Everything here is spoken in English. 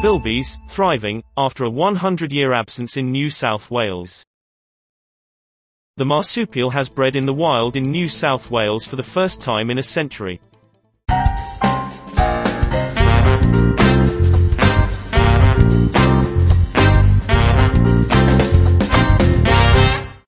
bilbies, thriving, after a 100-year absence in New South Wales. The marsupial has bred in the wild in New South Wales for the first time in a century.